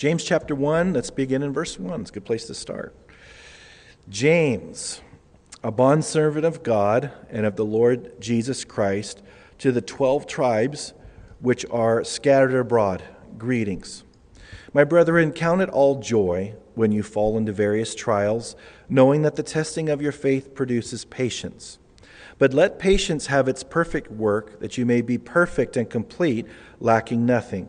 James chapter 1, let's begin in verse 1. It's a good place to start. James, a bondservant of God and of the Lord Jesus Christ, to the twelve tribes which are scattered abroad, greetings. My brethren, count it all joy when you fall into various trials, knowing that the testing of your faith produces patience. But let patience have its perfect work, that you may be perfect and complete, lacking nothing.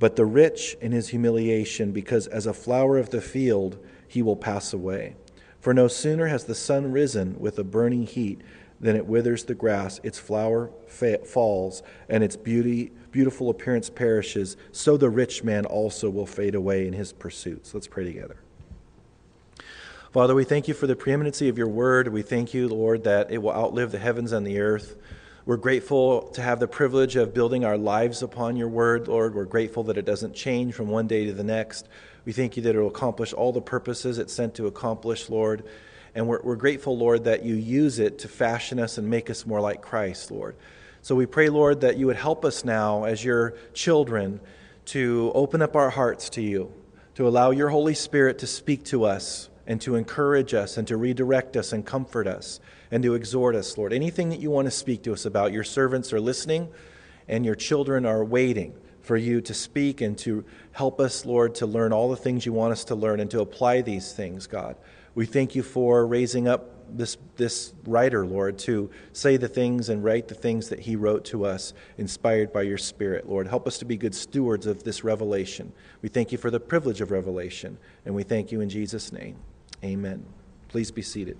but the rich in his humiliation, because as a flower of the field he will pass away. For no sooner has the sun risen with a burning heat than it withers the grass, its flower fa- falls, and its beauty, beautiful appearance perishes. So the rich man also will fade away in his pursuits. Let's pray together. Father, we thank you for the preeminency of your word. We thank you, Lord, that it will outlive the heavens and the earth. We're grateful to have the privilege of building our lives upon your word, Lord. We're grateful that it doesn't change from one day to the next. We thank you that it will accomplish all the purposes it's sent to accomplish, Lord. And we're, we're grateful, Lord, that you use it to fashion us and make us more like Christ, Lord. So we pray, Lord, that you would help us now as your children to open up our hearts to you, to allow your Holy Spirit to speak to us and to encourage us and to redirect us and comfort us and to exhort us, Lord. Anything that you want to speak to us about, your servants are listening and your children are waiting for you to speak and to help us, Lord, to learn all the things you want us to learn and to apply these things, God. We thank you for raising up this, this writer, Lord, to say the things and write the things that he wrote to us, inspired by your Spirit, Lord. Help us to be good stewards of this revelation. We thank you for the privilege of revelation, and we thank you in Jesus' name. Amen. Please be seated.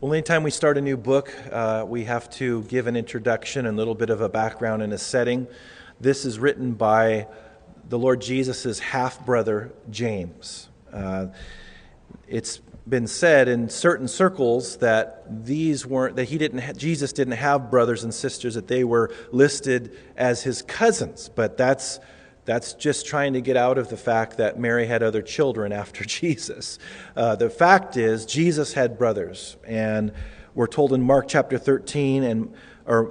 Well, anytime we start a new book, uh, we have to give an introduction and a little bit of a background and a setting. This is written by the Lord Jesus' half brother, James. Uh, it's been said in certain circles that these weren't that he didn't ha- Jesus didn't have brothers and sisters that they were listed as his cousins but that's that's just trying to get out of the fact that Mary had other children after Jesus. Uh, the fact is, Jesus had brothers, and we're told in Mark chapter 13 and or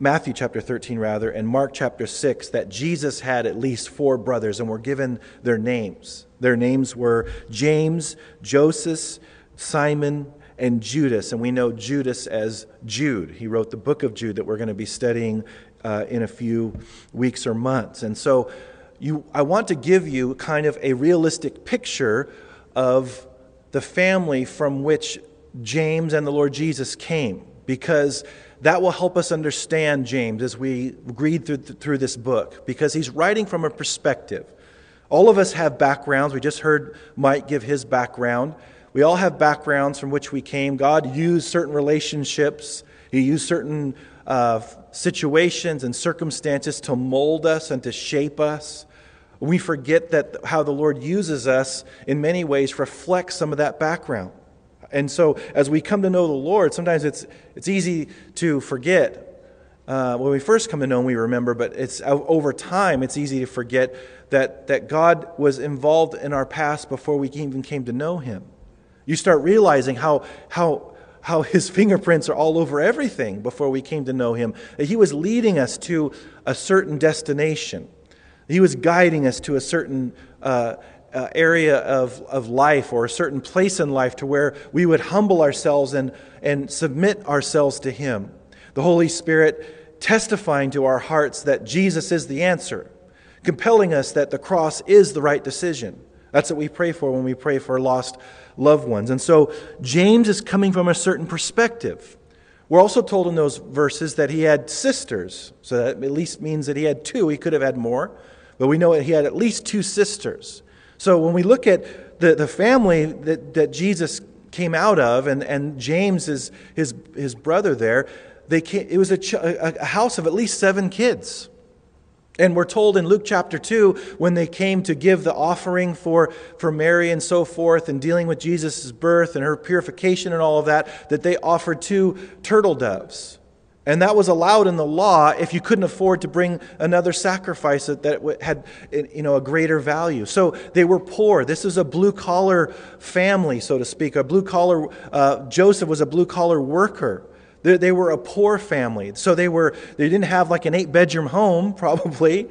Matthew chapter 13 rather, and Mark chapter 6 that Jesus had at least four brothers, and were given their names. Their names were James, Joseph, Simon, and Judas, and we know Judas as Jude. He wrote the book of Jude that we're going to be studying uh, in a few weeks or months. And so you, I want to give you kind of a realistic picture of the family from which James and the Lord Jesus came, because that will help us understand James as we read through, through this book, because he's writing from a perspective. All of us have backgrounds. We just heard Mike give his background. We all have backgrounds from which we came. God used certain relationships, He used certain uh, situations and circumstances to mold us and to shape us. We forget that how the Lord uses us in many ways reflects some of that background. And so, as we come to know the Lord, sometimes it's, it's easy to forget. Uh, when we first come to know Him, we remember, but it's over time, it's easy to forget that, that God was involved in our past before we even came to know Him. You start realizing how, how how his fingerprints are all over everything before we came to know him. He was leading us to a certain destination, he was guiding us to a certain uh, uh, area of, of life or a certain place in life to where we would humble ourselves and, and submit ourselves to him. The Holy Spirit testifying to our hearts that Jesus is the answer, compelling us that the cross is the right decision. That's what we pray for when we pray for lost loved ones. And so James is coming from a certain perspective. We're also told in those verses that he had sisters, so that at least means that he had two. He could have had more, but we know that he had at least two sisters. So when we look at the, the family that, that Jesus came out of, and, and James is his, his brother there, they came, it was a, a house of at least seven kids. And we're told in Luke chapter 2, when they came to give the offering for, for Mary and so forth, and dealing with Jesus' birth and her purification and all of that, that they offered two turtle doves. And that was allowed in the law if you couldn't afford to bring another sacrifice that had you know, a greater value. So they were poor. This is a blue collar family, so to speak. A blue collar, uh, Joseph was a blue collar worker. They, they were a poor family. So they, were, they didn't have like an eight bedroom home, probably.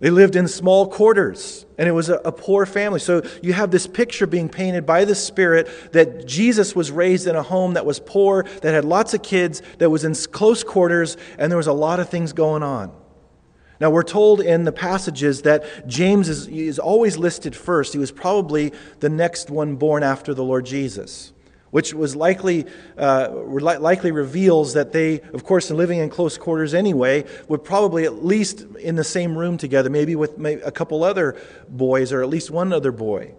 They lived in small quarters, and it was a, a, poor family. So you have this picture being painted by the Spirit that Jesus was raised in a home that was poor, that had lots of kids, that was in close quarters, and there was a lot of things going on. Now, we're told in the passages that James is, is always listed first. He was probably the next one born after the Lord Jesus which was likely, uh, likely reveals that they, of course, living in close quarters anyway, would probably at least in the same room together, maybe with a couple other boys or at least one other boy.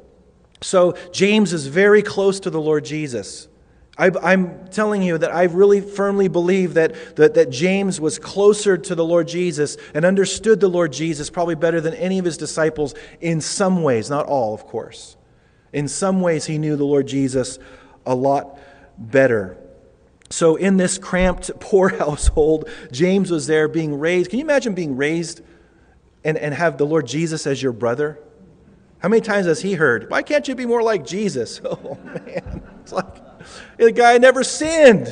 So James is very close to the Lord Jesus. I, am telling you that I really firmly believe that, that, that James was closer to the Lord Jesus and understood the Lord Jesus probably better than any of his disciples in some ways, not all, of course. In some ways, he knew the Lord Jesus a lot better. So, in this cramped, poor household, James was there being raised. Can you imagine being raised and, and have the Lord Jesus as your brother? How many times has he heard, Why can't you be more like Jesus? Oh, man. It's like the guy never sinned.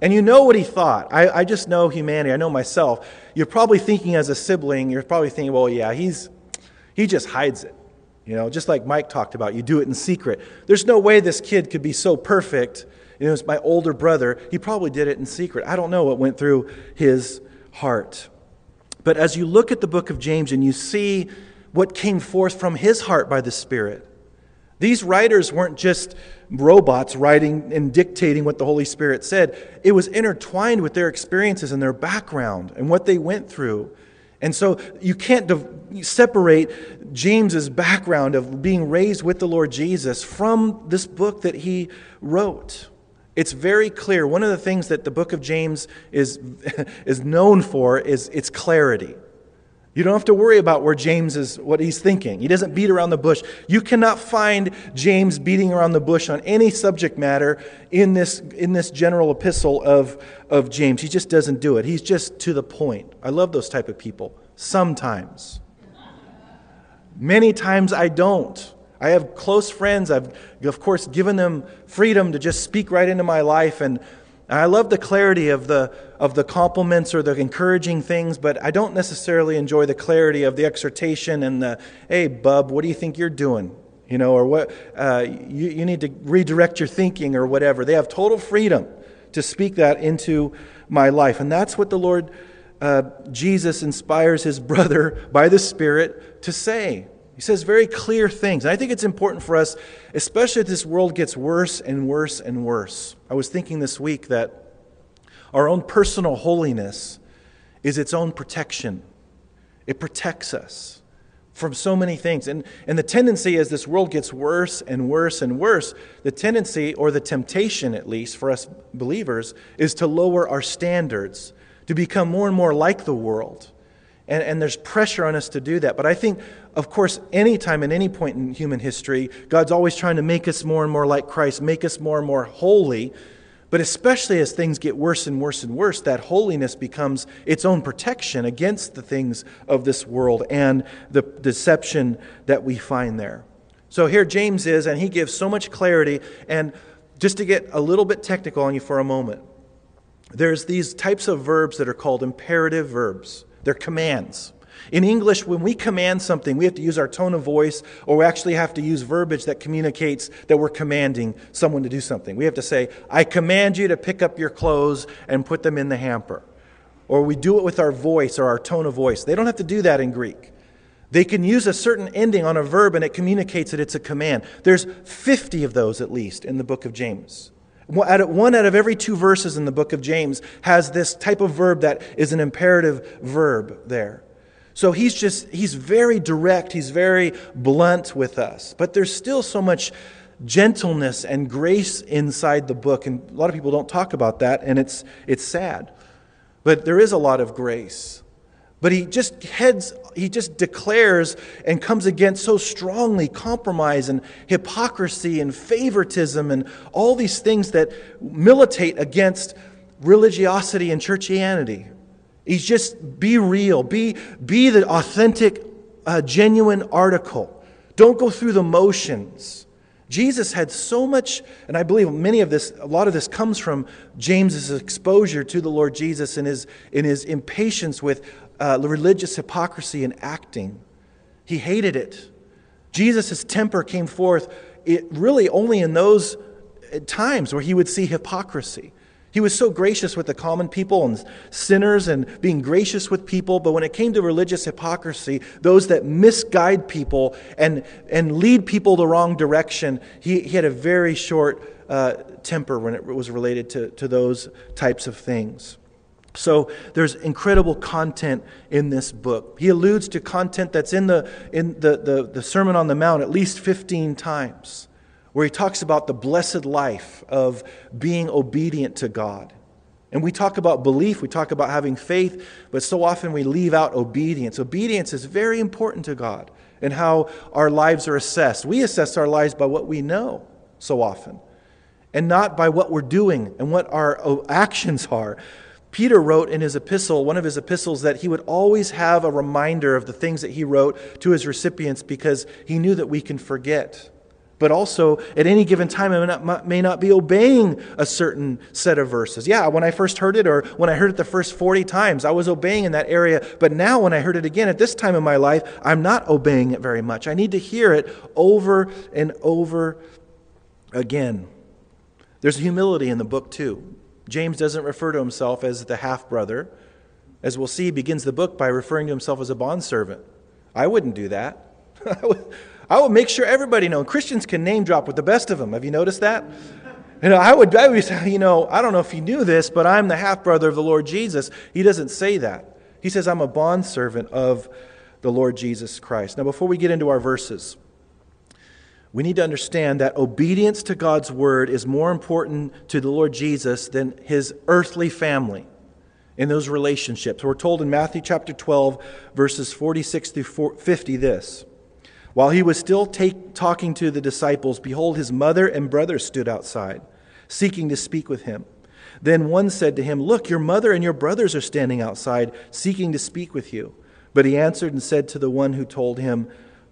And you know what he thought. I, I just know humanity. I know myself. You're probably thinking as a sibling, you're probably thinking, well, yeah, he's, he just hides it. You know, just like Mike talked about, you do it in secret. There's no way this kid could be so perfect. You know, it's my older brother. He probably did it in secret. I don't know what went through his heart. But as you look at the book of James and you see what came forth from his heart by the Spirit, these writers weren't just robots writing and dictating what the Holy Spirit said. It was intertwined with their experiences and their background and what they went through. And so you can't separate James's background of being raised with the Lord Jesus from this book that he wrote. It's very clear. One of the things that the book of James is, is known for is its clarity. You don't have to worry about where James is, what he's thinking. He doesn't beat around the bush. You cannot find James beating around the bush on any subject matter in this, in this general epistle of, of James. He just doesn't do it. He's just to the point. I love those type of people. Sometimes. Many times I don't. I have close friends. I've, of course, given them freedom to just speak right into my life, and I love the clarity of the, of the compliments or the encouraging things, but I don't necessarily enjoy the clarity of the exhortation and the, hey, bub, what do you think you're doing? You know, or what, uh, you, you need to redirect your thinking or whatever. They have total freedom to speak that into my life. And that's what the Lord uh, Jesus inspires his brother by the Spirit to say. He says very clear things. And I think it's important for us, especially as this world gets worse and worse and worse. I was thinking this week that our own personal holiness is its own protection, it protects us from so many things. And, and the tendency as this world gets worse and worse and worse, the tendency, or the temptation at least for us believers, is to lower our standards, to become more and more like the world. And, and there's pressure on us to do that. But I think, of course, anytime at any point in human history, God's always trying to make us more and more like Christ, make us more and more holy. But especially as things get worse and worse and worse, that holiness becomes its own protection against the things of this world and the deception that we find there. So here James is, and he gives so much clarity. And just to get a little bit technical on you for a moment, there's these types of verbs that are called imperative verbs. They're commands. In English, when we command something, we have to use our tone of voice, or we actually have to use verbiage that communicates that we're commanding someone to do something. We have to say, I command you to pick up your clothes and put them in the hamper. Or we do it with our voice or our tone of voice. They don't have to do that in Greek. They can use a certain ending on a verb and it communicates that it's a command. There's 50 of those at least in the book of James. One out of every two verses in the book of James has this type of verb that is an imperative verb there. So he's just, he's very direct, he's very blunt with us. But there's still so much gentleness and grace inside the book, and a lot of people don't talk about that, and it's, it's sad. But there is a lot of grace. But he just heads, he just declares and comes against so strongly compromise and hypocrisy and favoritism and all these things that militate against religiosity and churchianity. He's just be real, be, be the authentic, uh, genuine article. Don't go through the motions. Jesus had so much, and I believe many of this, a lot of this comes from James's exposure to the Lord Jesus and his, in his impatience with uh, religious hypocrisy and acting. He hated it. Jesus' temper came forth it really only in those uh, times where he would see hypocrisy. He was so gracious with the common people and sinners and being gracious with people, but when it came to religious hypocrisy, those that misguide people and, and lead people the wrong direction, he, he had a very short uh, temper when it was related to, to those types of things. So there's incredible content in this book. He alludes to content that's in the, in the, the, the Sermon on the Mount at least 15 times where he talks about the blessed life of being obedient to God. And we talk about belief, we talk about having faith, but so often we leave out obedience. Obedience is very important to God and how our lives are assessed. We assess our lives by what we know so often, and not by what we're doing and what our actions are. Peter wrote in his epistle, one of his epistles, that he would always have a reminder of the things that he wrote to his recipients because he knew that we can forget but also at any given time I may not, may not be obeying a certain set of verses. Yeah, when I first heard it, or when I heard it the first 40 times, I was obeying in that area. But now, when I heard it again at this time in my life, I'm not obeying it very much. I need to hear it over and over again. There's humility in the book, too. James doesn't refer to himself as the half brother. As we'll see, he begins the book by referring to himself as a bondservant. I wouldn't do that. I will make sure everybody knows. Christians can name drop with the best of them. Have you noticed that? You know, I would, I would say, you know, I don't know if you knew this, but I'm the half brother of the Lord Jesus. He doesn't say that. He says, I'm a bondservant of the Lord Jesus Christ. Now, before we get into our verses, we need to understand that obedience to God's word is more important to the Lord Jesus than his earthly family in those relationships. We're told in Matthew chapter 12, verses 46 through 50 this. While he was still take, talking to the disciples, behold, his mother and brothers stood outside, seeking to speak with him. Then one said to him, Look, your mother and your brothers are standing outside, seeking to speak with you. But he answered and said to the one who told him,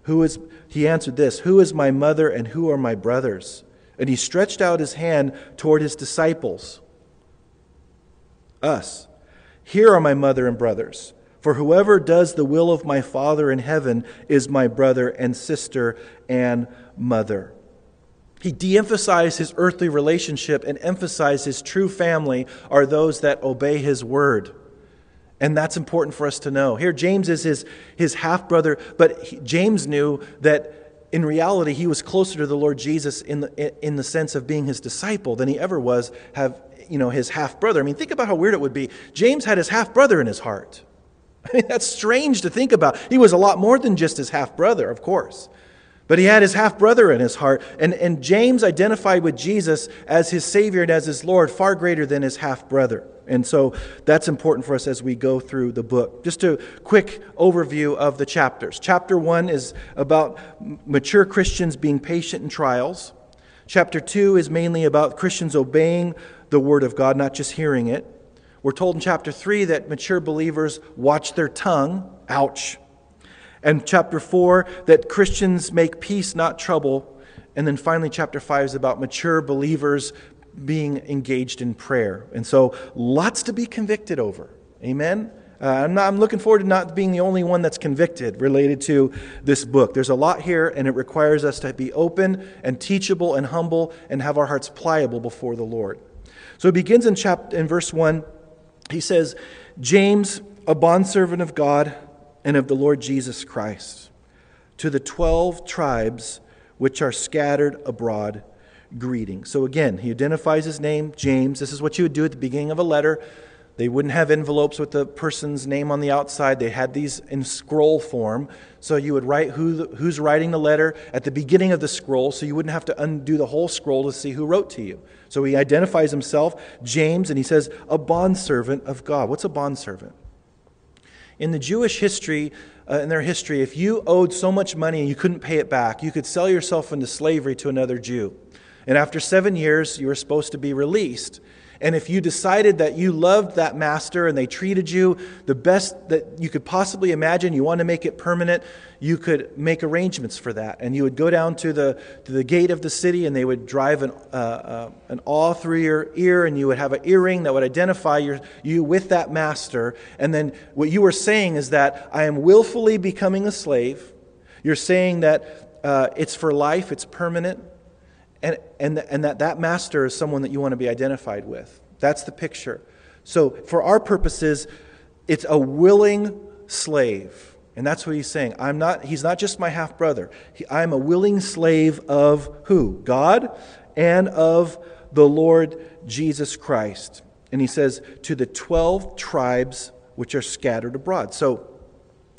who is, He answered this, Who is my mother and who are my brothers? And he stretched out his hand toward his disciples, us. Here are my mother and brothers. For whoever does the will of my Father in heaven is my brother and sister and mother. He de emphasized his earthly relationship and emphasized his true family are those that obey his word. And that's important for us to know. Here, James is his, his half brother, but he, James knew that in reality he was closer to the Lord Jesus in the, in the sense of being his disciple than he ever was have, you know, his half brother. I mean, think about how weird it would be. James had his half brother in his heart. I mean, that's strange to think about. He was a lot more than just his half brother, of course. But he had his half brother in his heart. And, and James identified with Jesus as his Savior and as his Lord far greater than his half brother. And so that's important for us as we go through the book. Just a quick overview of the chapters. Chapter one is about mature Christians being patient in trials. Chapter two is mainly about Christians obeying the Word of God, not just hearing it. We're told in chapter 3 that mature believers watch their tongue. Ouch. And chapter 4 that Christians make peace, not trouble. And then finally, chapter 5 is about mature believers being engaged in prayer. And so, lots to be convicted over. Amen? Uh, I'm, not, I'm looking forward to not being the only one that's convicted related to this book. There's a lot here, and it requires us to be open and teachable and humble and have our hearts pliable before the Lord. So it begins in, chapter, in verse 1 he says, James, a bondservant of God and of the Lord Jesus Christ, to the 12 tribes which are scattered abroad, greeting. So again, he identifies his name, James. This is what you would do at the beginning of a letter. They wouldn't have envelopes with the person's name on the outside. They had these in scroll form. So you would write who who's writing the letter at the beginning of the scroll, so you wouldn't have to undo the whole scroll to see who wrote to you. So he identifies himself, James, and he says, a bondservant of God. What's a bondservant? In the Jewish history, uh, in their history, if you owed so much money and you couldn't pay it back, you could sell yourself into slavery to another Jew. And after seven years, you were supposed to be released. And if you decided that you loved that master and they treated you the best that you could possibly imagine, you want to make it permanent, you could make arrangements for that. And you would go down to the, to the gate of the city and they would drive an, uh, uh, an awl through your ear and you would have an earring that would identify your, you with that master. And then what you were saying is that I am willfully becoming a slave. You're saying that uh, it's for life, it's permanent and, and, and that that master is someone that you want to be identified with. That's the picture. So, for our purposes, it's a willing slave. And that's what he's saying. I'm not, he's not just my half brother. I'm a willing slave of who? God and of the Lord Jesus Christ. And he says, to the 12 tribes which are scattered abroad. So,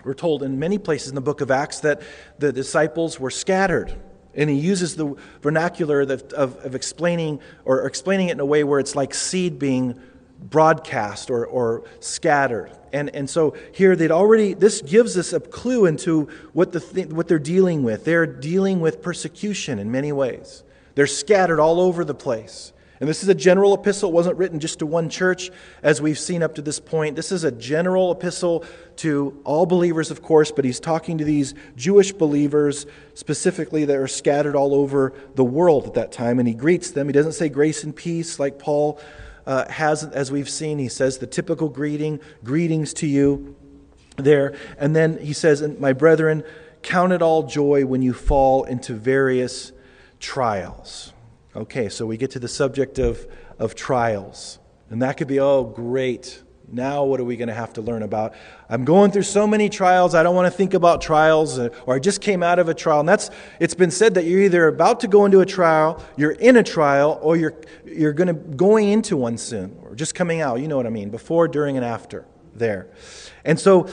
we're told in many places in the book of Acts that the disciples were scattered. And he uses the vernacular of, of, of, explaining or explaining it in a way where it's like seed being broadcast or, or scattered. And, and so here they'd already, this gives us a clue into what, the th- what they're dealing with. They're dealing with persecution in many ways, they're scattered all over the place. And this is a general epistle. It wasn't written just to one church, as we've seen up to this point. This is a general epistle to all believers, of course, but he's talking to these Jewish believers specifically that are scattered all over the world at that time. And he greets them. He doesn't say grace and peace like Paul uh, has, as we've seen. He says the typical greeting, greetings to you there. And then he says, My brethren, count it all joy when you fall into various trials. Okay, so we get to the subject of, of trials. And that could be, oh, great. Now, what are we going to have to learn about? I'm going through so many trials. I don't want to think about trials, uh, or I just came out of a trial. And that's, it's been said that you're either about to go into a trial, you're in a trial, or you're, you're going to, going into one soon, or just coming out. You know what I mean? Before, during, and after there. And so,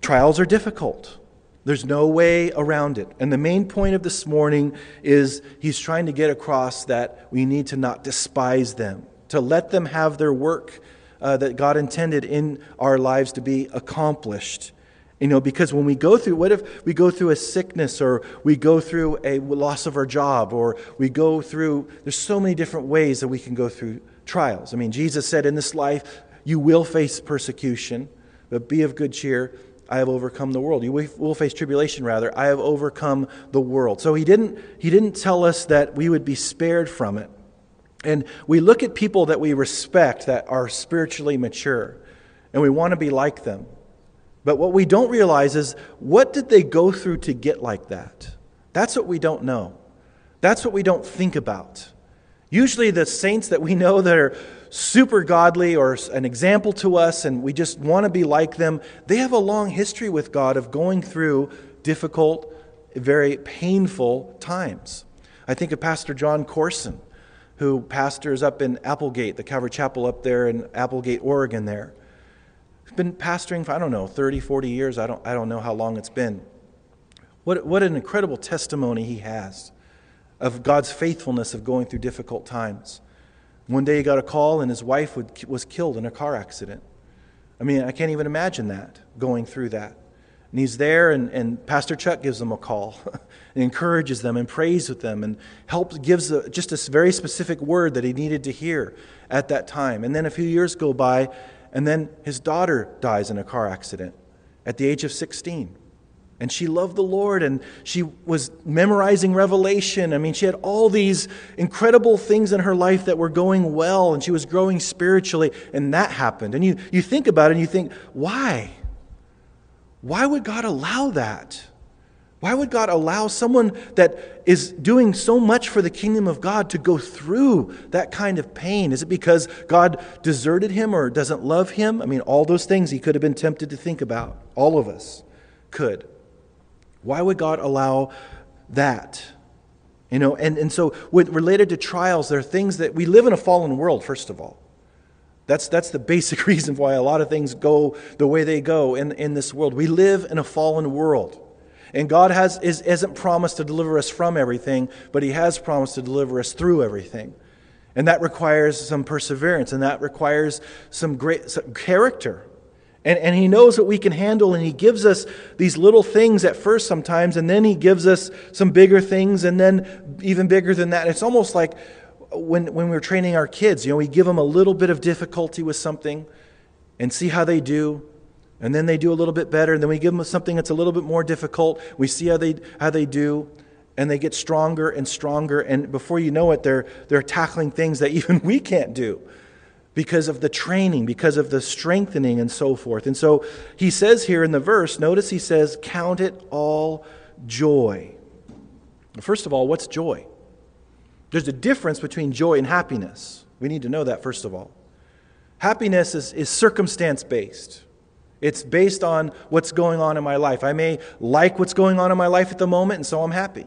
trials are difficult. There's no way around it. And the main point of this morning is he's trying to get across that we need to not despise them, to let them have their work uh, that God intended in our lives to be accomplished. You know, because when we go through, what if we go through a sickness or we go through a loss of our job or we go through, there's so many different ways that we can go through trials. I mean, Jesus said in this life, you will face persecution, but be of good cheer I have overcome the world. You will face tribulation, rather. I have overcome the world. So he didn't, he didn't tell us that we would be spared from it. And we look at people that we respect that are spiritually mature, and we want to be like them. But what we don't realize is what did they go through to get like that? That's what we don't know. That's what we don't think about. Usually, the saints that we know that are super godly or an example to us and we just want to be like them, they have a long history with God of going through difficult, very painful times. I think of Pastor Jon Courson, who pastors up in Applegate, the Calvary Chapel up there in Applegate, Oregon, there. He's been pastoring for, I don't know, 30, 40 years. I don't, I don't know how long it's been. What, what an incredible testimony he has of God's faithfulness of going through difficult times. One day he got a call and his wife would, was killed in a car accident. I mean, I can't even imagine that, going through that. And he's there, and, and Pastor Chuck gives them a call and encourages them and prays with them and helps, gives a, just a very specific word that he needed to hear at that time. And then a few years go by, and then his daughter dies in a car accident at the age of 16 and she loved the Lord and she was memorizing Revelation. I mean, she had all these incredible things in her life that were going well and she was growing spiritually, and that happened. And you, you think about it and you think, why? Why would God allow that? Why would God allow someone that is doing so much for the kingdom of God to go through that kind of pain? Is it because God deserted him or doesn't love him? I mean, all those things he could have been tempted to think about. All of us could. Why would God allow that? You know, and, and so with related to trials, there are things that we live in a fallen world, first of all. That's, that's the basic reason why a lot of things go the way they go in, in this world. We live in a fallen world. And God has, is, isn't promised to deliver us from everything, but He has promised to deliver us through everything. And that requires some perseverance, and that requires some great some character And, and he knows what we can handle, and he gives us these little things at first sometimes, and then he gives us some bigger things, and then even bigger than that. It's almost like when, when we're training our kids, you know, we give them a little bit of difficulty with something and see how they do, and then they do a little bit better, and then we give them something that's a little bit more difficult. We see how they, how they do, and they get stronger and stronger, and before you know it, they're, they're tackling things that even we can't do because of the training, because of the strengthening, and so forth. And so he says here in the verse, notice he says, Count it all joy. First of all, what's joy? There's a difference between joy and happiness. We need to know that, first of all. Happiness is, is circumstance based. It's based on what's going on in my life. I may like what's going on in my life at the moment, and so I'm happy.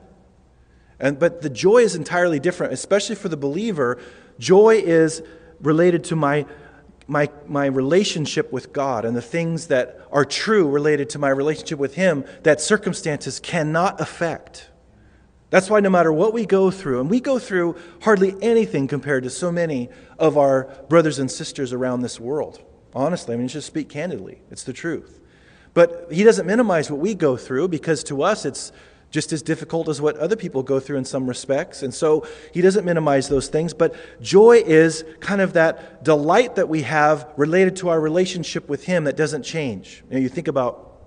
And, but the joy is entirely different, especially for the believer. Joy is related to my, my, my relationship with God and the things that are true related to my relationship with Him that circumstances cannot affect. That's why no matter what we go through, and we go through hardly anything compared to so many of our brothers and sisters around this world. Honestly, I mean, just speak candidly. It's the truth. But he doesn't minimize what we go through because to us it's just as difficult as what other people go through in some respects. And so he doesn't minimize those things. But joy is kind of that delight that we have related to our relationship with him that doesn't change. You, know, you think about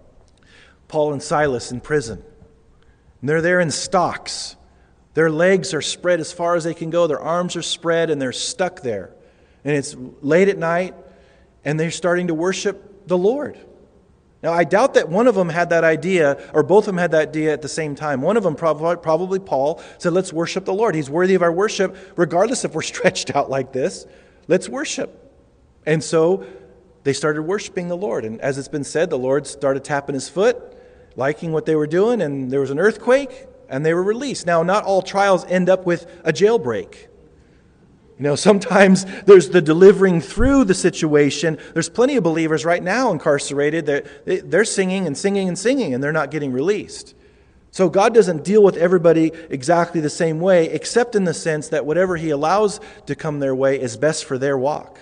Paul and Silas in prison, and they're there in stocks. Their legs are spread as far as they can go, their arms are spread, and they're stuck there. And it's late at night, and they're starting to worship the Lord. Now, I doubt that one of them had that idea, or both of them had that idea at the same time. One of them, probably, probably Paul, said, Let's worship the Lord. He's worthy of our worship, regardless if we're stretched out like this. Let's worship. And so they started worshiping the Lord. And as it's been said, the Lord started tapping his foot, liking what they were doing, and there was an earthquake, and they were released. Now, not all trials end up with a jailbreak. You know, sometimes there's the delivering through the situation. There's plenty of believers right now incarcerated that they're singing and singing and singing and they're not getting released. So God doesn't deal with everybody exactly the same way, except in the sense that whatever He allows to come their way is best for their walk.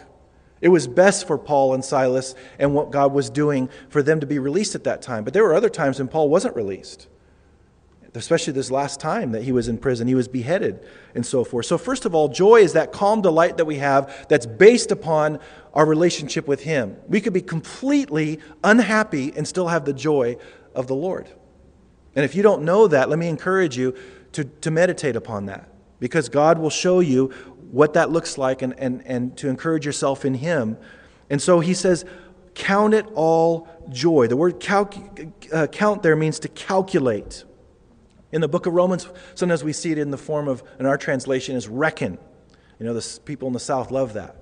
It was best for Paul and Silas and what God was doing for them to be released at that time. But there were other times when Paul wasn't released especially this last time that he was in prison. He was beheaded and so forth. So, first of all, joy is that calm delight that we have that's based upon our relationship with Him. We could be completely unhappy and still have the joy of the Lord. And if you don't know that, let me encourage you to, to meditate upon that because God will show you what that looks like and, and, and to encourage yourself in Him. And so He says, Count it all joy. The word calc- uh, count there means to calculate. In the book of Romans, sometimes we see it in the form of, in our translation, is reckon. You know, the people in the South love that.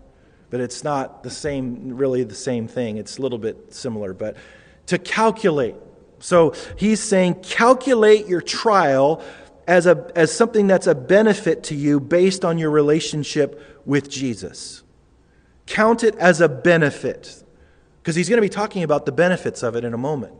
But it's not the same, really the same thing. It's a little bit similar. But to calculate. So he's saying, calculate your trial as, a, as something that's a benefit to you based on your relationship with Jesus. Count it as a benefit. Because he's going to be talking about the benefits of it in a moment.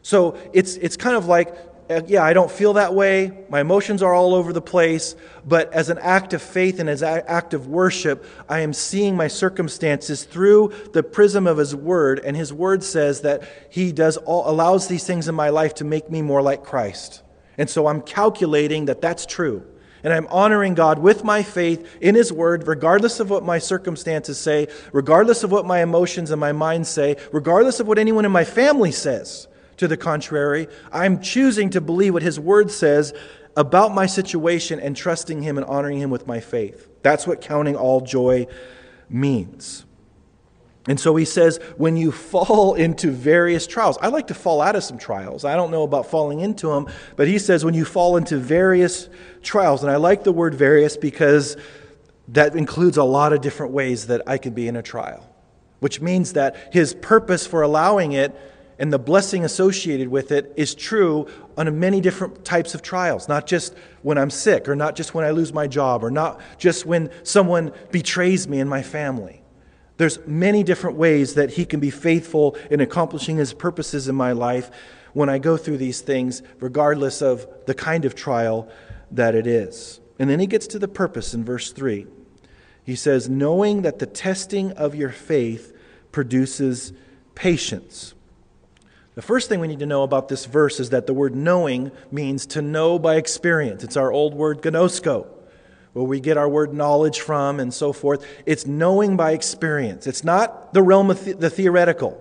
So it's, it's kind of like Uh, yeah, I don't feel that way. My emotions are all over the place. But as an act of faith and as an act of worship, I am seeing my circumstances through the prism of His Word. And His Word says that He does all, allows these things in my life to make me more like Christ. And so I'm calculating that that's true. And I'm honoring God with my faith in His Word, regardless of what my circumstances say, regardless of what my emotions and my mind say, regardless of what anyone in my family says. To the contrary, I'm choosing to believe what His Word says about my situation and trusting Him and honoring Him with my faith. That's what counting all joy means. And so he says, when you fall into various trials, I like to fall out of some trials. I don't know about falling into them, but he says, when you fall into various trials, and I like the word various because that includes a lot of different ways that I could be in a trial, which means that his purpose for allowing it and the blessing associated with it is true on many different types of trials, not just when I'm sick, or not just when I lose my job, or not just when someone betrays me and my family. There's many different ways that He can be faithful in accomplishing His purposes in my life when I go through these things, regardless of the kind of trial that it is. And then He gets to the purpose in verse 3. He says, Knowing that the testing of your faith produces patience. The first thing we need to know about this verse is that the word knowing means to know by experience. It's our old word gnosko, where we get our word knowledge from and so forth. It's knowing by experience. It's not the realm of the, the theoretical.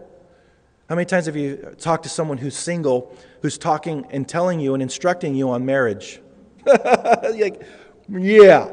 How many times have you talked to someone who's single, who's talking and telling you and instructing you on marriage? like, yeah,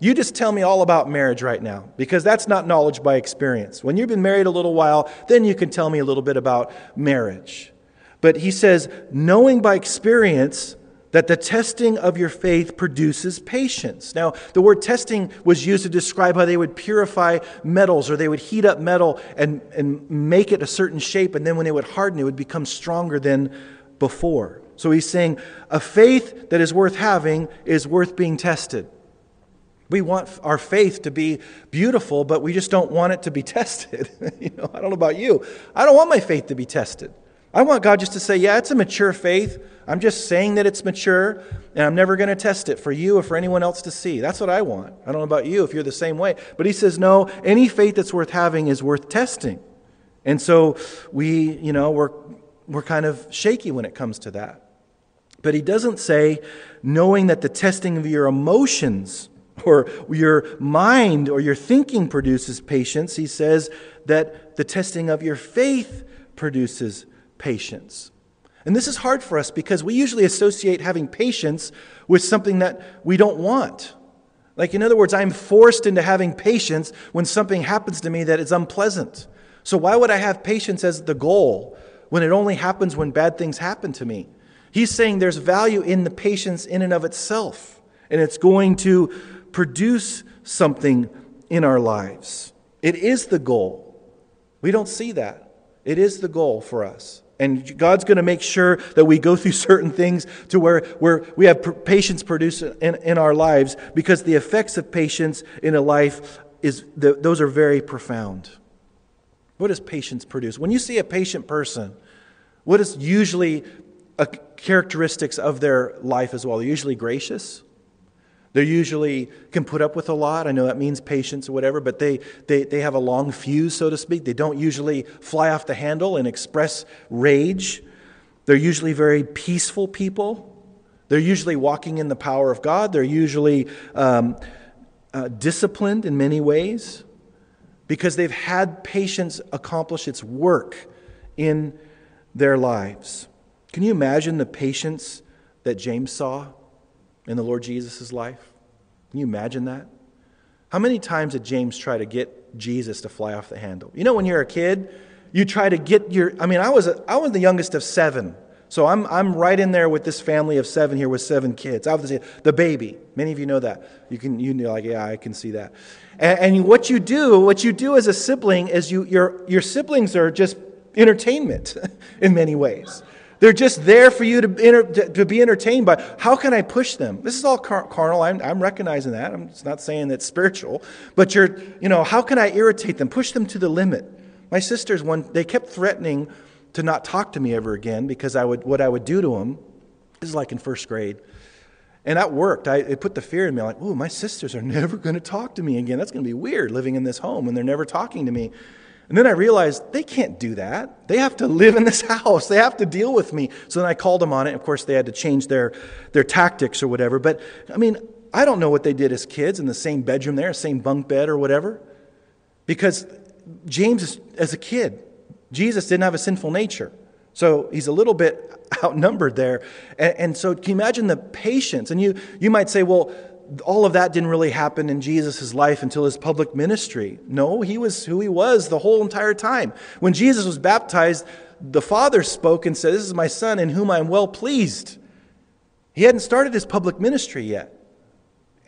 you just tell me all about marriage right now because that's not knowledge by experience. When you've been married a little while, then you can tell me a little bit about marriage. But he says, knowing by experience that the testing of your faith produces patience. Now, the word testing was used to describe how they would purify metals or they would heat up metal and, and make it a certain shape, and then when it would harden, it would become stronger than before. So he's saying a faith that is worth having is worth being tested. We want our faith to be beautiful, but we just don't want it to be tested. you know, I don't know about you. I don't want my faith to be tested. I want God just to say, yeah, it's a mature faith. I'm just saying that it's mature, and I'm never going to test it for you or for anyone else to see. That's what I want. I don't know about you if you're the same way. But he says, no, any faith that's worth having is worth testing. And so we, you know, we're, we're kind of shaky when it comes to that. But he doesn't say, knowing that the testing of your emotions or your mind or your thinking produces patience. He says that the testing of your faith produces patience. And this is hard for us because we usually associate having patience with something that we don't want. Like, in other words, I'm forced into having patience when something happens to me that is unpleasant. So, why would I have patience as the goal when it only happens when bad things happen to me? He's saying there's value in the patience in and of itself, and it's going to produce something in our lives. It is the goal. We don't see that. It is the goal for us. And God's going to make sure that we go through certain things to where, where we have patience produced in, in our lives because the effects of patience in a life is the, those are very profound. What does patience produce? When you see a patient person, what is usually a characteristics of their life as well? They're usually gracious. They usually can put up with a lot. I know that means patience or whatever, but they, they, they have a long fuse, so to speak. They don't usually fly off the handle and express rage. They're usually very peaceful people. They're usually walking in the power of God. They're usually um, uh, disciplined in many ways because they've had patience accomplish its work in their lives. Can you imagine the patience that James saw? In the Lord Jesus' life? Can you imagine that? How many times did James try to get Jesus to fly off the handle? You know, when you're a kid, you try to get your. I mean, I was, a, I was the youngest of seven. So I'm, I'm right in there with this family of seven here with seven kids. Obviously, the baby. Many of you know that. You can, you know, like, yeah, I can see that. And, and what you do, what you do as a sibling is you, your, your siblings are just entertainment in many ways. They're just there for you to, to be entertained by. How can I push them? This is all car- carnal. I'm, I'm recognizing that. I'm not saying it's spiritual. But you're, you know, how can I irritate them? Push them to the limit. My sisters, one, they kept threatening to not talk to me ever again because I would, what I would do to them, this is like in first grade. And that worked. I, it put the fear in me. Like, ooh, my sisters are never going to talk to me again. That's going to be weird living in this home and they're never talking to me. And then I realized they can't do that. They have to live in this house. They have to deal with me. So then I called them on it. Of course, they had to change their, their tactics or whatever. But I mean, I don't know what they did as kids in the same bedroom there, same bunk bed or whatever. Because James, as a kid, Jesus didn't have a sinful nature. So he's a little bit outnumbered there. And, and so can you imagine the patience? And you, you might say, well, all of that didn't really happen in Jesus' life until his public ministry. No, he was who he was the whole entire time. When Jesus was baptized, the Father spoke and said, This is my Son in whom I am well pleased. He hadn't started his public ministry yet.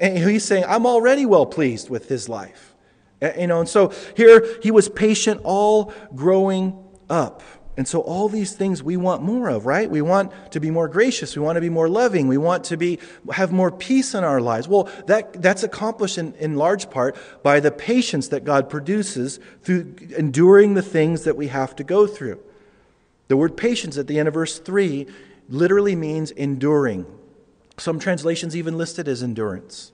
And he's saying, I'm already well pleased with his life. You know, and so here he was patient all growing up. And so, all these things we want more of, right? We want to be more gracious. We want to be more loving. We want to be, have more peace in our lives. Well, that, that's accomplished in, in large part by the patience that God produces through enduring the things that we have to go through. The word patience at the end of verse 3 literally means enduring. Some translations even list it as endurance.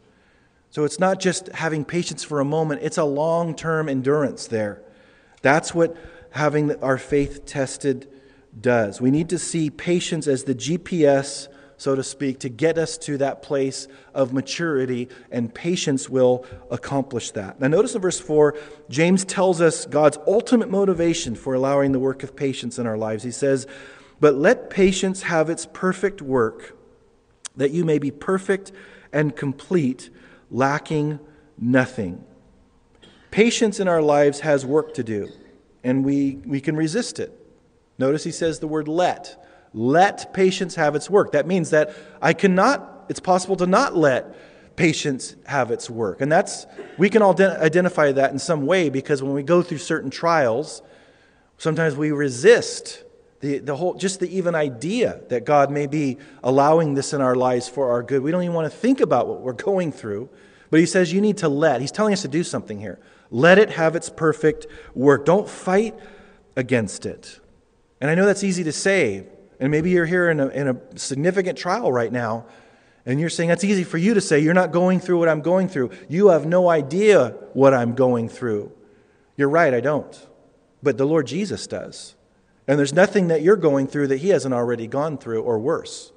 So, it's not just having patience for a moment, it's a long term endurance there. That's what having our faith tested does. We need to see patience as the GPS, so to speak, to get us to that place of maturity, and patience will accomplish that. Now, notice in verse 4, James tells us God's ultimate motivation for allowing the work of patience in our lives. He says, But let patience have its perfect work, that you may be perfect and complete, lacking nothing. Patience in our lives has work to do, and we, we can resist it. Notice he says the word let. Let patience have its work. That means that I cannot, it's possible to not let patience have its work. And that's, we can all identify that in some way because when we go through certain trials, sometimes we resist the, the whole, just the even idea that God may be allowing this in our lives for our good. We don't even want to think about what we're going through. But he says you need to let. He's telling us to do something here. Let it have its perfect work. Don't fight against it. And I know that's easy to say. And maybe you're here in a, in a significant trial right now, and you're saying that's easy for you to say. You're not going through what I'm going through. You have no idea what I'm going through. You're right, I don't. But the Lord Jesus does. And there's nothing that you're going through that He hasn't already gone through or worse.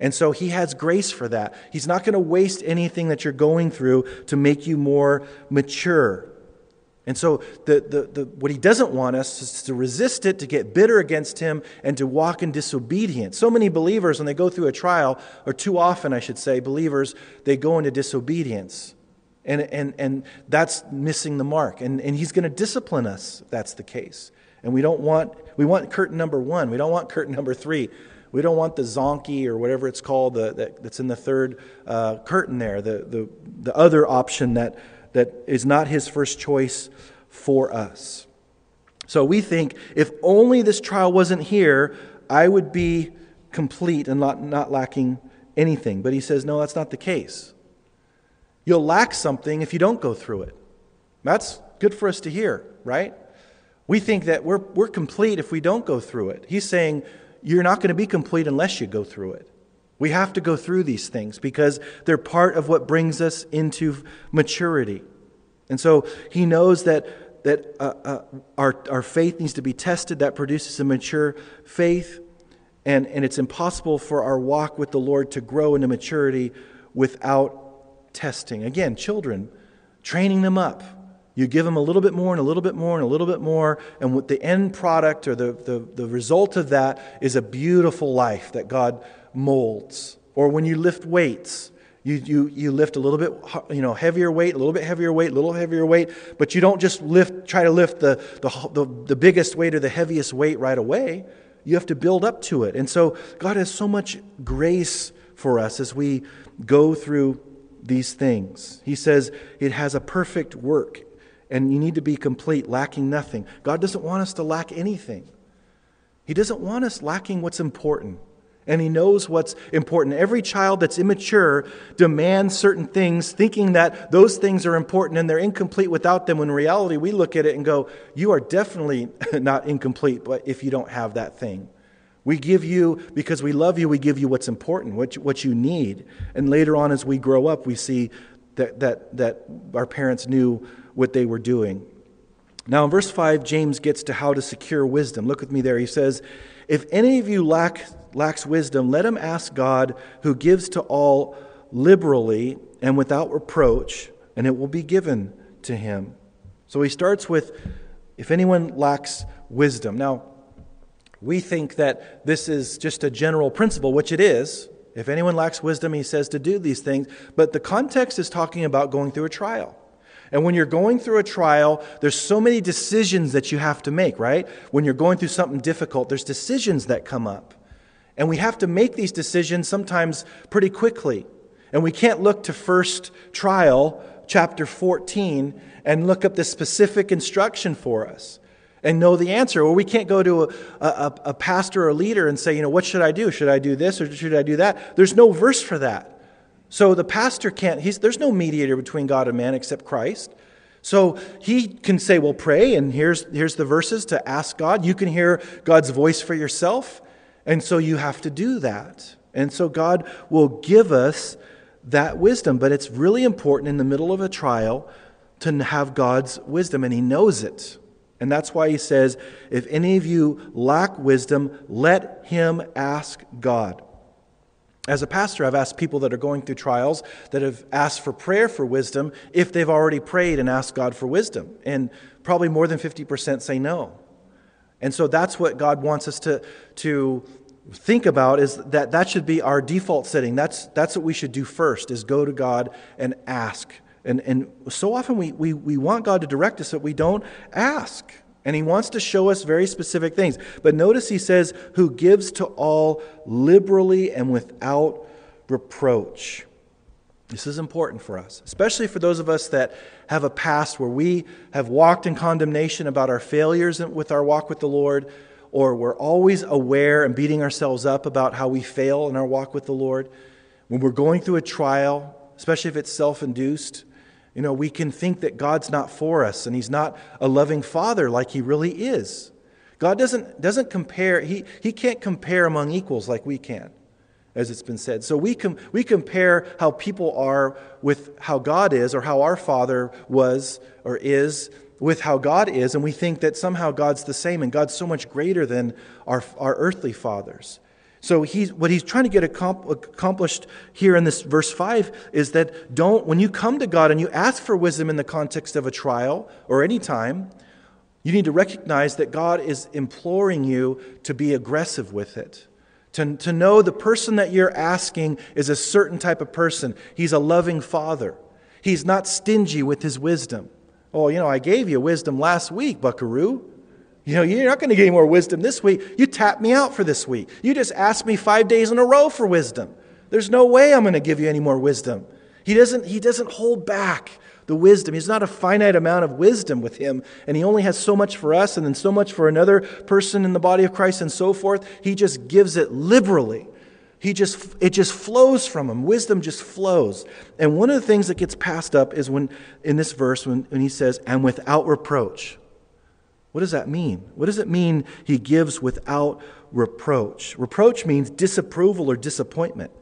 And so He has grace for that. He's not going to waste anything that you're going through to make you more mature. And so, the, the, the, what he doesn't want us is to resist it, to get bitter against him, and to walk in disobedience. So many believers, when they go through a trial, or too often, I should say, believers, they go into disobedience. And, and, and that's missing the mark. And, and he's going to discipline us if that's the case. And we don't want, we want curtain number one. We don't want curtain number three. We don't want the zonky or whatever it's called the, that, that's in the third uh, curtain there, the, the, the other option that that is not his first choice for us. So we think if only this trial wasn't here, I would be complete and not, not lacking anything. But he says, no, that's not the case. You'll lack something if you don't go through it. That's good for us to hear, right? We think that we're, we're complete if we don't go through it. He's saying you're not going to be complete unless you go through it. We have to go through these things because they're part of what brings us into maturity. And so he knows that, that uh, uh, our, our faith needs to be tested. That produces a mature faith. And, and it's impossible for our walk with the Lord to grow into maturity without testing. Again, children, training them up. You give them a little bit more and a little bit more and a little bit more, and what the end product or the, the, the result of that is a beautiful life that God molds. Or when you lift weights, you, you, you lift a little bit you know, heavier weight, a little bit heavier weight, a little heavier weight, but you don't just lift, try to lift the, the, the, the biggest weight or the heaviest weight right away. You have to build up to it. And so God has so much grace for us as we go through these things. He says it has a perfect work, and you need to be complete, lacking nothing. God doesn't want us to lack anything, He doesn't want us lacking what's important and he knows what's important. Every child that's immature demands certain things, thinking that those things are important and they're incomplete without them. When in reality, we look at it and go, You are definitely not incomplete but if you don't have that thing. We give you, because we love you, we give you what's important, what you, what you need. And later on, as we grow up, we see that, that, that our parents knew what they were doing. Now, in verse 5, James gets to how to secure wisdom. Look with me there. He says, If any of you lack lacks wisdom, let him ask God, who gives to all liberally and without reproach, and it will be given to him. So he starts with, if anyone lacks wisdom. Now, we think that this is just a general principle, which it is. If anyone lacks wisdom, he says to do these things. But the context is talking about going through a trial. And when you're going through a trial, there's so many decisions that you have to make, right? When you're going through something difficult, there's decisions that come up. And we have to make these decisions sometimes pretty quickly. And we can't look to first trial, chapter 14, and look up the specific instruction for us and know the answer. Or we can't go to a, a, a, pastor or leader and say, you know, what should I do? Should I do this or should I do that? There's no verse for that. So the pastor can't, there's no mediator between God and man except Christ. So he can say, well, pray, and here's, here's the verses to ask God. You can hear God's voice for yourself. And so you have to do that. And so God will give us that wisdom. But it's really important in the middle of a trial to have God's wisdom, and He knows it. And that's why he says, If any of you lack wisdom, let him ask God. As a pastor, I've asked people that are going through trials that have asked for prayer for wisdom if they've already prayed and asked God for wisdom. And probably more than 50% say no. And so that's what God wants us to, to think about is that that should be our default setting. That's, that's what we should do first is go to God and ask. And, and so often we, we, we want God to direct us, but we don't ask. And he wants to show us very specific things. But notice he says, who gives to all liberally and without reproach. This is important for us, especially for those of us that have a past where we have walked in condemnation about our failures with our walk with the Lord, or we're always aware and beating ourselves up about how we fail in our walk with the Lord. When we're going through a trial, especially if it's self induced, you know, we can think that God's not for us and He's not a loving Father like He really is. God doesn't, doesn't compare, he, he can't compare among equals like we can, as it's been said. So we, com, we compare how people are with how God is or how our Father was or is with how God is, and we think that somehow God's the same and God's so much greater than our, our earthly fathers. So he's, what he's trying to get accomplished here in this verse 5 is that don't, when you come to God and you ask for wisdom in the context of a trial or any time, you need to recognize that God is imploring you to be aggressive with it. To, to know the person that you're asking is a certain type of person. He's a loving father. He's not stingy with his wisdom. Oh, you know, I gave you wisdom last week, buckaroo. You know, you're not going to get any more wisdom this week. You tapped me out for this week. You just asked me five days in a row for wisdom. There's no way I'm going to give you any more wisdom. He doesn't, he doesn't hold back the wisdom. He's not a finite amount of wisdom with him, and he only has so much for us and then so much for another person in the body of Christ and so forth. He just gives it liberally. He just it just flows from him. Wisdom just flows. And one of the things that gets passed up is when in this verse when, when he says, and without reproach. What does that mean? What does it mean he gives without reproach? Reproach means disapproval or disappointment.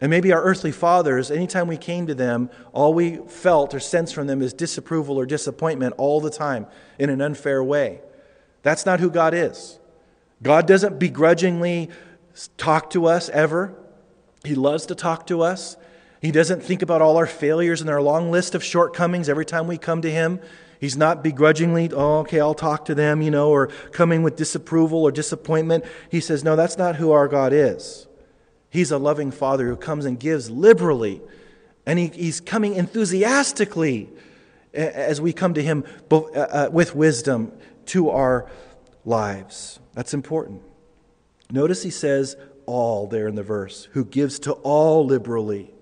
And maybe our earthly fathers, anytime we came to them, all we felt or sensed from them is disapproval or disappointment all the time in an unfair way. That's not who God is. God doesn't begrudgingly talk to us ever. He loves to talk to us. He doesn't think about all our failures and our long list of shortcomings every time we come to Him. He's not begrudgingly, oh, okay, I'll talk to them, you know, or coming with disapproval or disappointment. He says, no, that's not who our God is. He's a loving Father who comes and gives liberally, and he, He's coming enthusiastically as we come to Him uh, uh, with wisdom to our lives. That's important. Notice He says, all there in the verse, who gives to all liberally.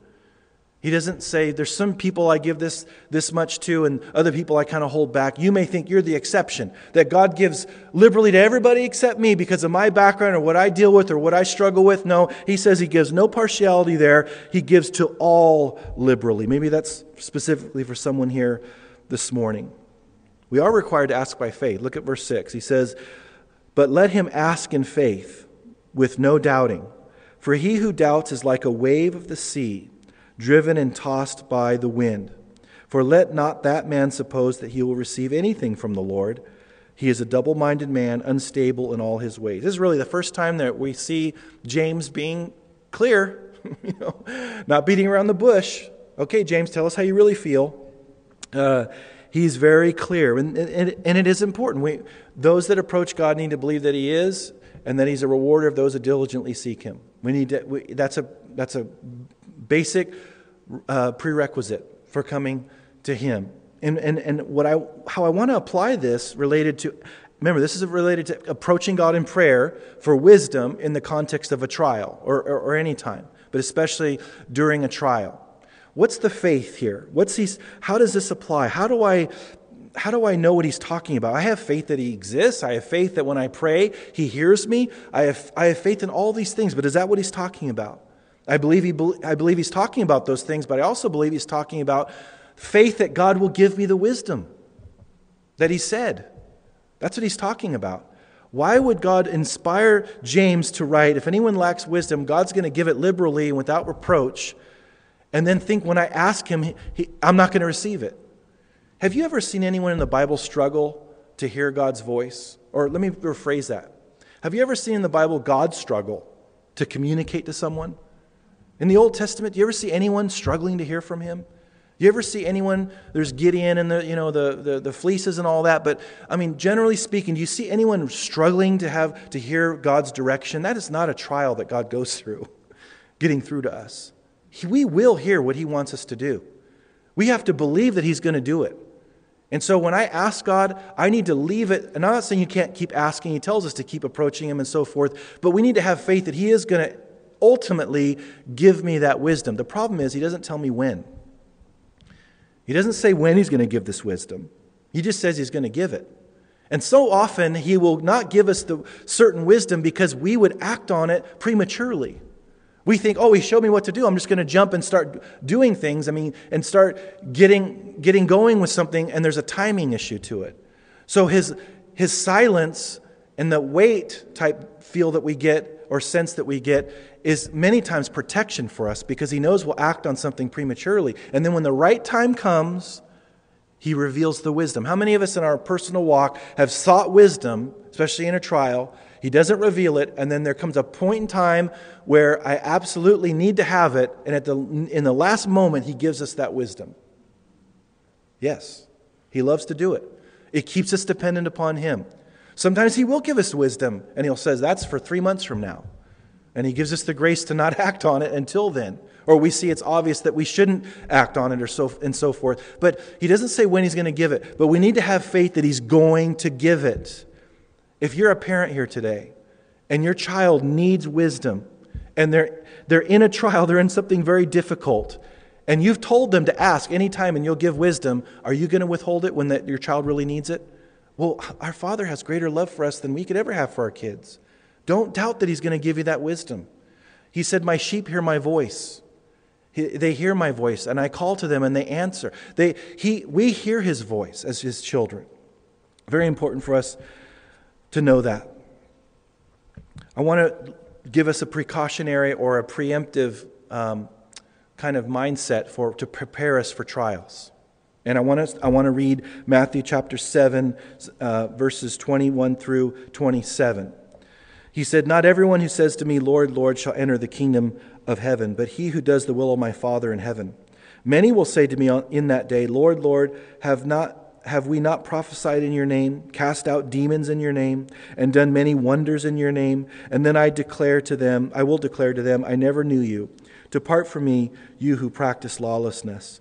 He doesn't say, there's some people I give this, this much to, and other people I kind of hold back. You may think you're the exception, that God gives liberally to everybody except me because of my background or what I deal with or what I struggle with. No, he says he gives no partiality there. He gives to all liberally. Maybe that's specifically for someone here this morning. We are required to ask by faith. Look at verse 6. He says, But let him ask in faith with no doubting. For he who doubts is like a wave of the sea driven and tossed by the wind. For let not that man suppose that he will receive anything from the Lord. He is a double minded man, unstable in all his ways. This is really the first time that we see James being clear, you know, not beating around the bush. Okay, James, tell us how you really feel. Uh, he's very clear, and, and, and it is important. We, those that approach God need to believe that He is, and that He's a rewarder of those that diligently seek Him. We need to, we, that's a that's a basic uh, prerequisite for coming to Him. And, and, and what I, how I want to apply this related to, remember, this is related to approaching God in prayer for wisdom in the context of a trial or, or, or any time, but especially during a trial. What's the faith here? What's he, how does this apply? How do I how do I know what he's talking about? I have faith that he exists. I have faith that when I pray, he hears me. I have, I have faith in all these things, but is that what he's talking about? I believe, he, I believe he's talking about those things, but I also believe he's talking about faith that God will give me the wisdom that he said. That's what he's talking about. Why would God inspire James to write, if anyone lacks wisdom, God's going to give it liberally and without reproach, and then think when I ask him, he, I'm not going to receive it? Have you ever seen anyone in the Bible struggle to hear God's voice? Or let me rephrase that. Have you ever seen in the Bible God struggle to communicate to someone? In the Old Testament, do you ever see anyone struggling to hear from him? Do you ever see anyone, there's Gideon and the, you know, the, the, the, fleeces and all that, but I mean, generally speaking, do you see anyone struggling to have, to hear God's direction? That is not a trial that God goes through, getting through to us. We will hear what he wants us to do. We have to believe that he's going to do it. And so when I ask God, I need to leave it. And I'm not saying you can't keep asking. He tells us to keep approaching Him and so forth. But we need to have faith that He is going to ultimately give me that wisdom. The problem is, He doesn't tell me when. He doesn't say when He's going to give this wisdom, He just says He's going to give it. And so often, He will not give us the certain wisdom because we would act on it prematurely. We think, oh, he showed me what to do. I'm just going to jump and start doing things. I mean, and start getting, getting going with something, and there's a timing issue to it. So his, his silence and the wait type feel that we get or sense that we get is many times protection for us because he knows we'll act on something prematurely. And then when the right time comes, he reveals the wisdom. How many of us in our personal walk have sought wisdom, especially in a trial, he doesn't reveal it, and then there comes a point in time where I absolutely need to have it, and at the, in the last moment, He gives us that wisdom. Yes, He loves to do it. It keeps us dependent upon Him. Sometimes He will give us wisdom, and He'll says that's for three months from now. And He gives us the grace to not act on it until then. Or we see it's obvious that we shouldn't act on it, or so and so forth. But He doesn't say when He's going to give it. But we need to have faith that He's going to give it. If you're a parent here today and your child needs wisdom and they're, they're in a trial, they're in something very difficult, and you've told them to ask anytime and you'll give wisdom, are you going to withhold it when that, your child really needs it? Well, our Father has greater love for us than we could ever have for our kids. Don't doubt that He's going to give you that wisdom. He said, My sheep hear my voice. They hear my voice, and I call to them, and they answer. They, he, we hear His voice as His children. Very important for us to know that. I want to give us a precautionary or a preemptive um, kind of mindset for to prepare us for trials. And I want to, I want to read Matthew chapter 7, uh, verses 21 through 27. He said, Not everyone who says to me, Lord, Lord, shall enter the kingdom of heaven, but he who does the will of my Father in heaven. Many will say to me in that day, Lord, Lord, have not have we not prophesied in your name, cast out demons in your name, and done many wonders in your name? And then I declare to them, I will declare to them, I never knew you. Depart from me, you who practice lawlessness.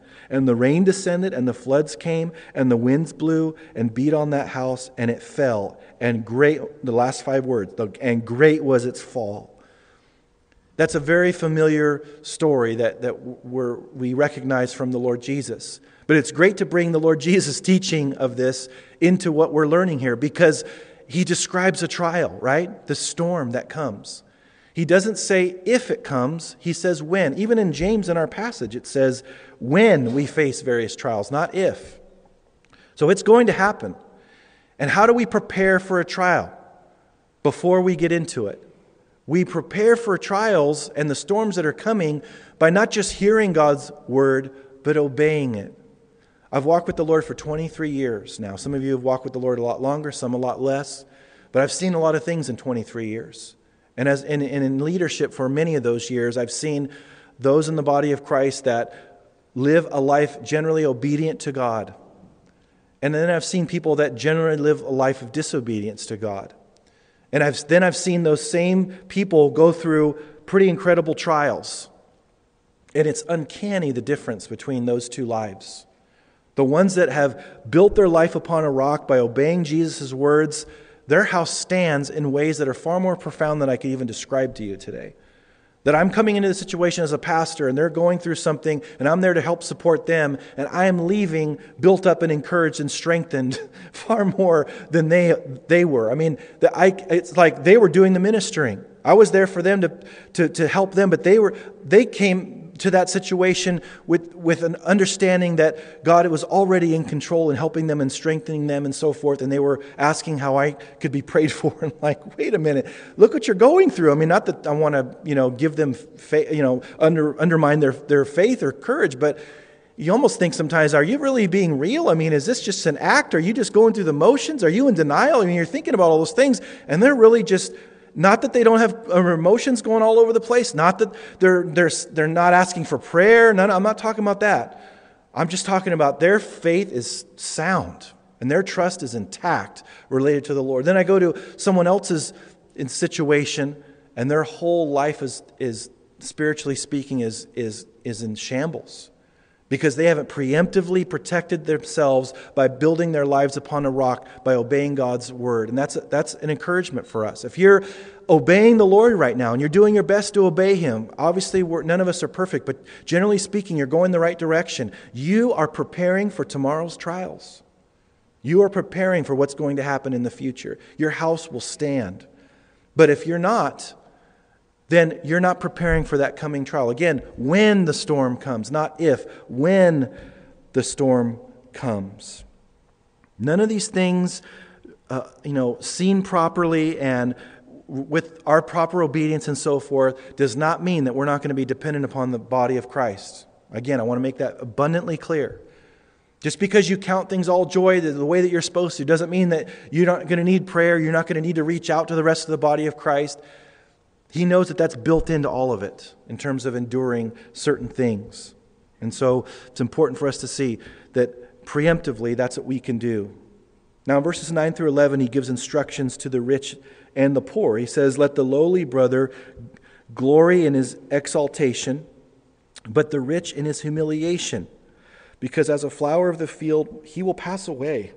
And the rain descended, and the floods came, and the winds blew and beat on that house, and it fell. And great, the last five words, and great was its fall. That's a very familiar story that, that we we recognize from the Lord Jesus. But it's great to bring the Lord Jesus' teaching of this into what we're learning here because he describes a trial, right? The storm that comes. He doesn't say if it comes, he says when. Even in James in our passage, it says when we face various trials, not if. So it's going to happen. And how do we prepare for a trial before we get into it? We prepare for trials and the storms that are coming by not just hearing God's word, but obeying it. I've walked with the Lord for 23 years now. Some of you have walked with the Lord a lot longer, some a lot less. But I've seen a lot of things in 23 years. And, as, and in leadership for many of those years, I've seen those in the body of Christ that live a life generally obedient to God. And then I've seen people that generally live a life of disobedience to God. And I've, then I've seen those same people go through pretty incredible trials. And it's uncanny the difference between those two lives. The ones that have built their life upon a rock by obeying Jesus' words, their house stands in ways that are far more profound than I could even describe to you today. That I'm coming into the situation as a pastor and they're going through something and I'm there to help support them and I am leaving built up and encouraged and strengthened far more than they, they were. I mean, the, I, it's like they were doing the ministering. I was there for them to, to, to help them, but they, were, they came to that situation with, with an understanding that God was already in control and helping them and strengthening them and so forth. And they were asking how I could be prayed for. And like, wait a minute, look what you're going through. I mean, not that I want to, you know, give them, fa- you know, under, undermine their, their faith or courage, but you almost think sometimes, are you really being real? I mean, is this just an act? Are you just going through the motions? Are you in denial? I mean, you're thinking about all those things, and they're really just not that they don't have uh, emotions going all over the place. Not that they're, they're, they're not asking for prayer. I'm not talking about that. I'm just talking about their faith is sound and their trust is intact related to the Lord. Then I go to someone else's situation and their whole life is, is spiritually speaking, is, is, is in shambles because they haven't preemptively protected themselves by building their lives upon a rock by obeying God's word. And that's, that's an encouragement for us. If you're obeying the Lord right now and you're doing your best to obey Him, obviously none of us are perfect, but generally speaking, you're going the right direction. You are preparing for tomorrow's trials. You are preparing for what's going to happen in the future. Your house will stand. But if you're not, then you're not preparing for that coming trial. Again, when the storm comes, not if, when the storm comes. None of these things, uh, you know, seen properly and with our proper obedience and so forth, does not mean that we're not going to be dependent upon the body of Christ. Again, I want to make that abundantly clear. Just because you count things all joy the way that you're supposed to doesn't mean that you're not going to need prayer, you're not going to need to reach out to the rest of the body of Christ. He knows that that's built into all of it in terms of enduring certain things. And so it's important for us to see that preemptively that's what we can do. Now, in verses 9 through 11, he gives instructions to the rich and the poor. He says, Let the lowly brother glory in his exaltation, but the rich in his humiliation, because as a flower of the field he will pass away.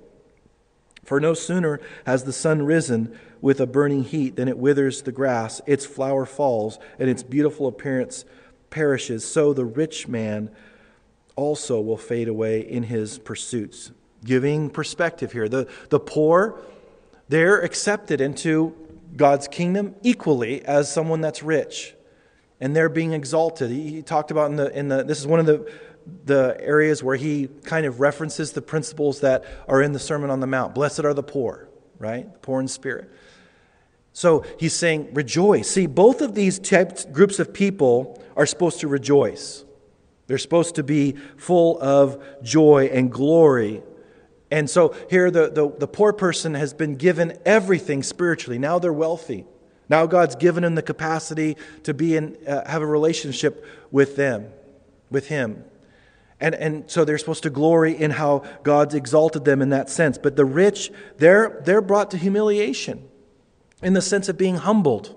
For no sooner has the sun risen with a burning heat then it withers the grass, its flower falls, and its beautiful appearance perishes. So the rich man also will fade away in his pursuits. Giving perspective here. The, the poor, they're accepted into God's kingdom equally as someone that's rich. And they're being exalted. He talked about in the, in the this is one of the the areas where he kind of references the principles that are in the Sermon on the Mount. Blessed are the poor, right? The poor in spirit. So he's saying, rejoice. See, both of these types, groups of people are supposed to rejoice. They're supposed to be full of joy and glory. And so here, the, the, the poor person has been given everything spiritually. Now they're wealthy. Now God's given them the capacity to be in, uh, have a relationship with them, with Him. And, and so they're supposed to glory in how God's exalted them in that sense. But the rich, they're, they're brought to humiliation in the sense of being humbled.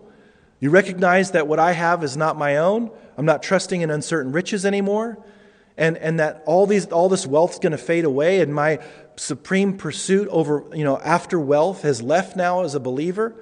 You recognize that what I have is not my own. I'm not trusting in uncertain riches anymore. And, and that all, these, all this wealth is going to fade away, and my supreme pursuit over, you know, after wealth has left now as a believer.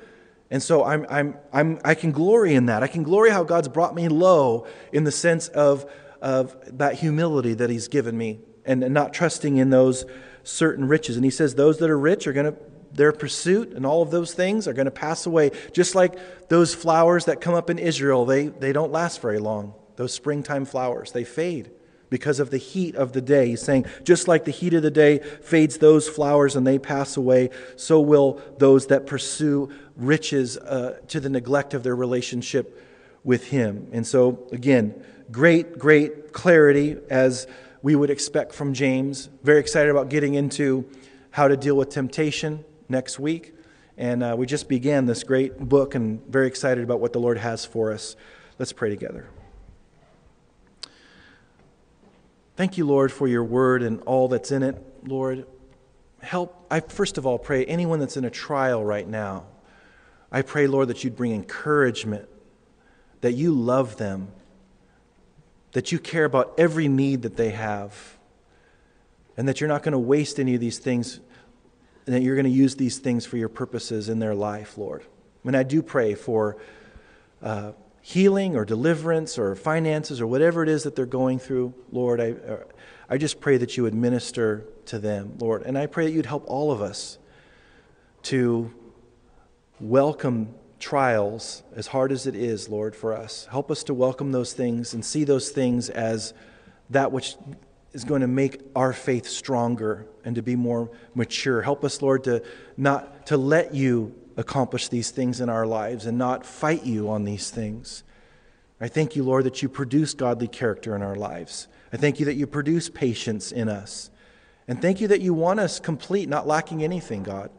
And so I'm, I'm, I'm, I can glory in that. I can glory how God's brought me low in the sense of of that humility that he's given me and, not trusting in those certain riches. And he says those that are rich are going to their pursuit and all of those things are going to pass away. Just like those flowers that come up in Israel they, they don't last very long. Those springtime flowers they fade because of the heat of the day. He's saying just like the heat of the day fades those flowers and they pass away so will those that pursue riches uh, to the neglect of their relationship with him. And so again great, great clarity as we would expect from James. Very excited about getting into how to deal with temptation next week. And uh, we just began this great book and very excited about what the Lord has for us. Let's pray together. Thank you, Lord, for your word and all that's in it. Lord, help. I first of all pray anyone that's in a trial right now. I pray, Lord, that you'd bring encouragement, that you love them, that you care about every need that they have, and that you're not going to waste any of these things, and that you're going to use these things for your purposes in their life, Lord. And I do pray for uh, healing or deliverance or finances or whatever it is that they're going through, Lord, I, uh, I just pray that you would minister to them, Lord. And I pray that you'd help all of us to welcome trials, as hard as it is, Lord, for us. Help us to welcome those things and see those things as that which is going to make our faith stronger and to be more mature. Help us, Lord, to not to let you accomplish these things in our lives and not fight you on these things. I thank you, Lord, that you produce godly character in our lives. I thank you that you produce patience in us. And thank you that you want us complete, not lacking anything, God.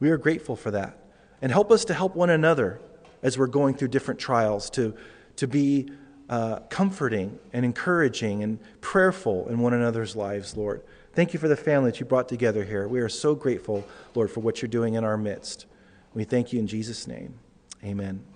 We are grateful for that. And help us to help one another as we're going through different trials, to, to be uh, comforting and encouraging and prayerful in one another's lives, Lord. Thank you for the family that you brought together here. We are so grateful, Lord, for what you're doing in our midst. We thank you in Jesus' name. Amen.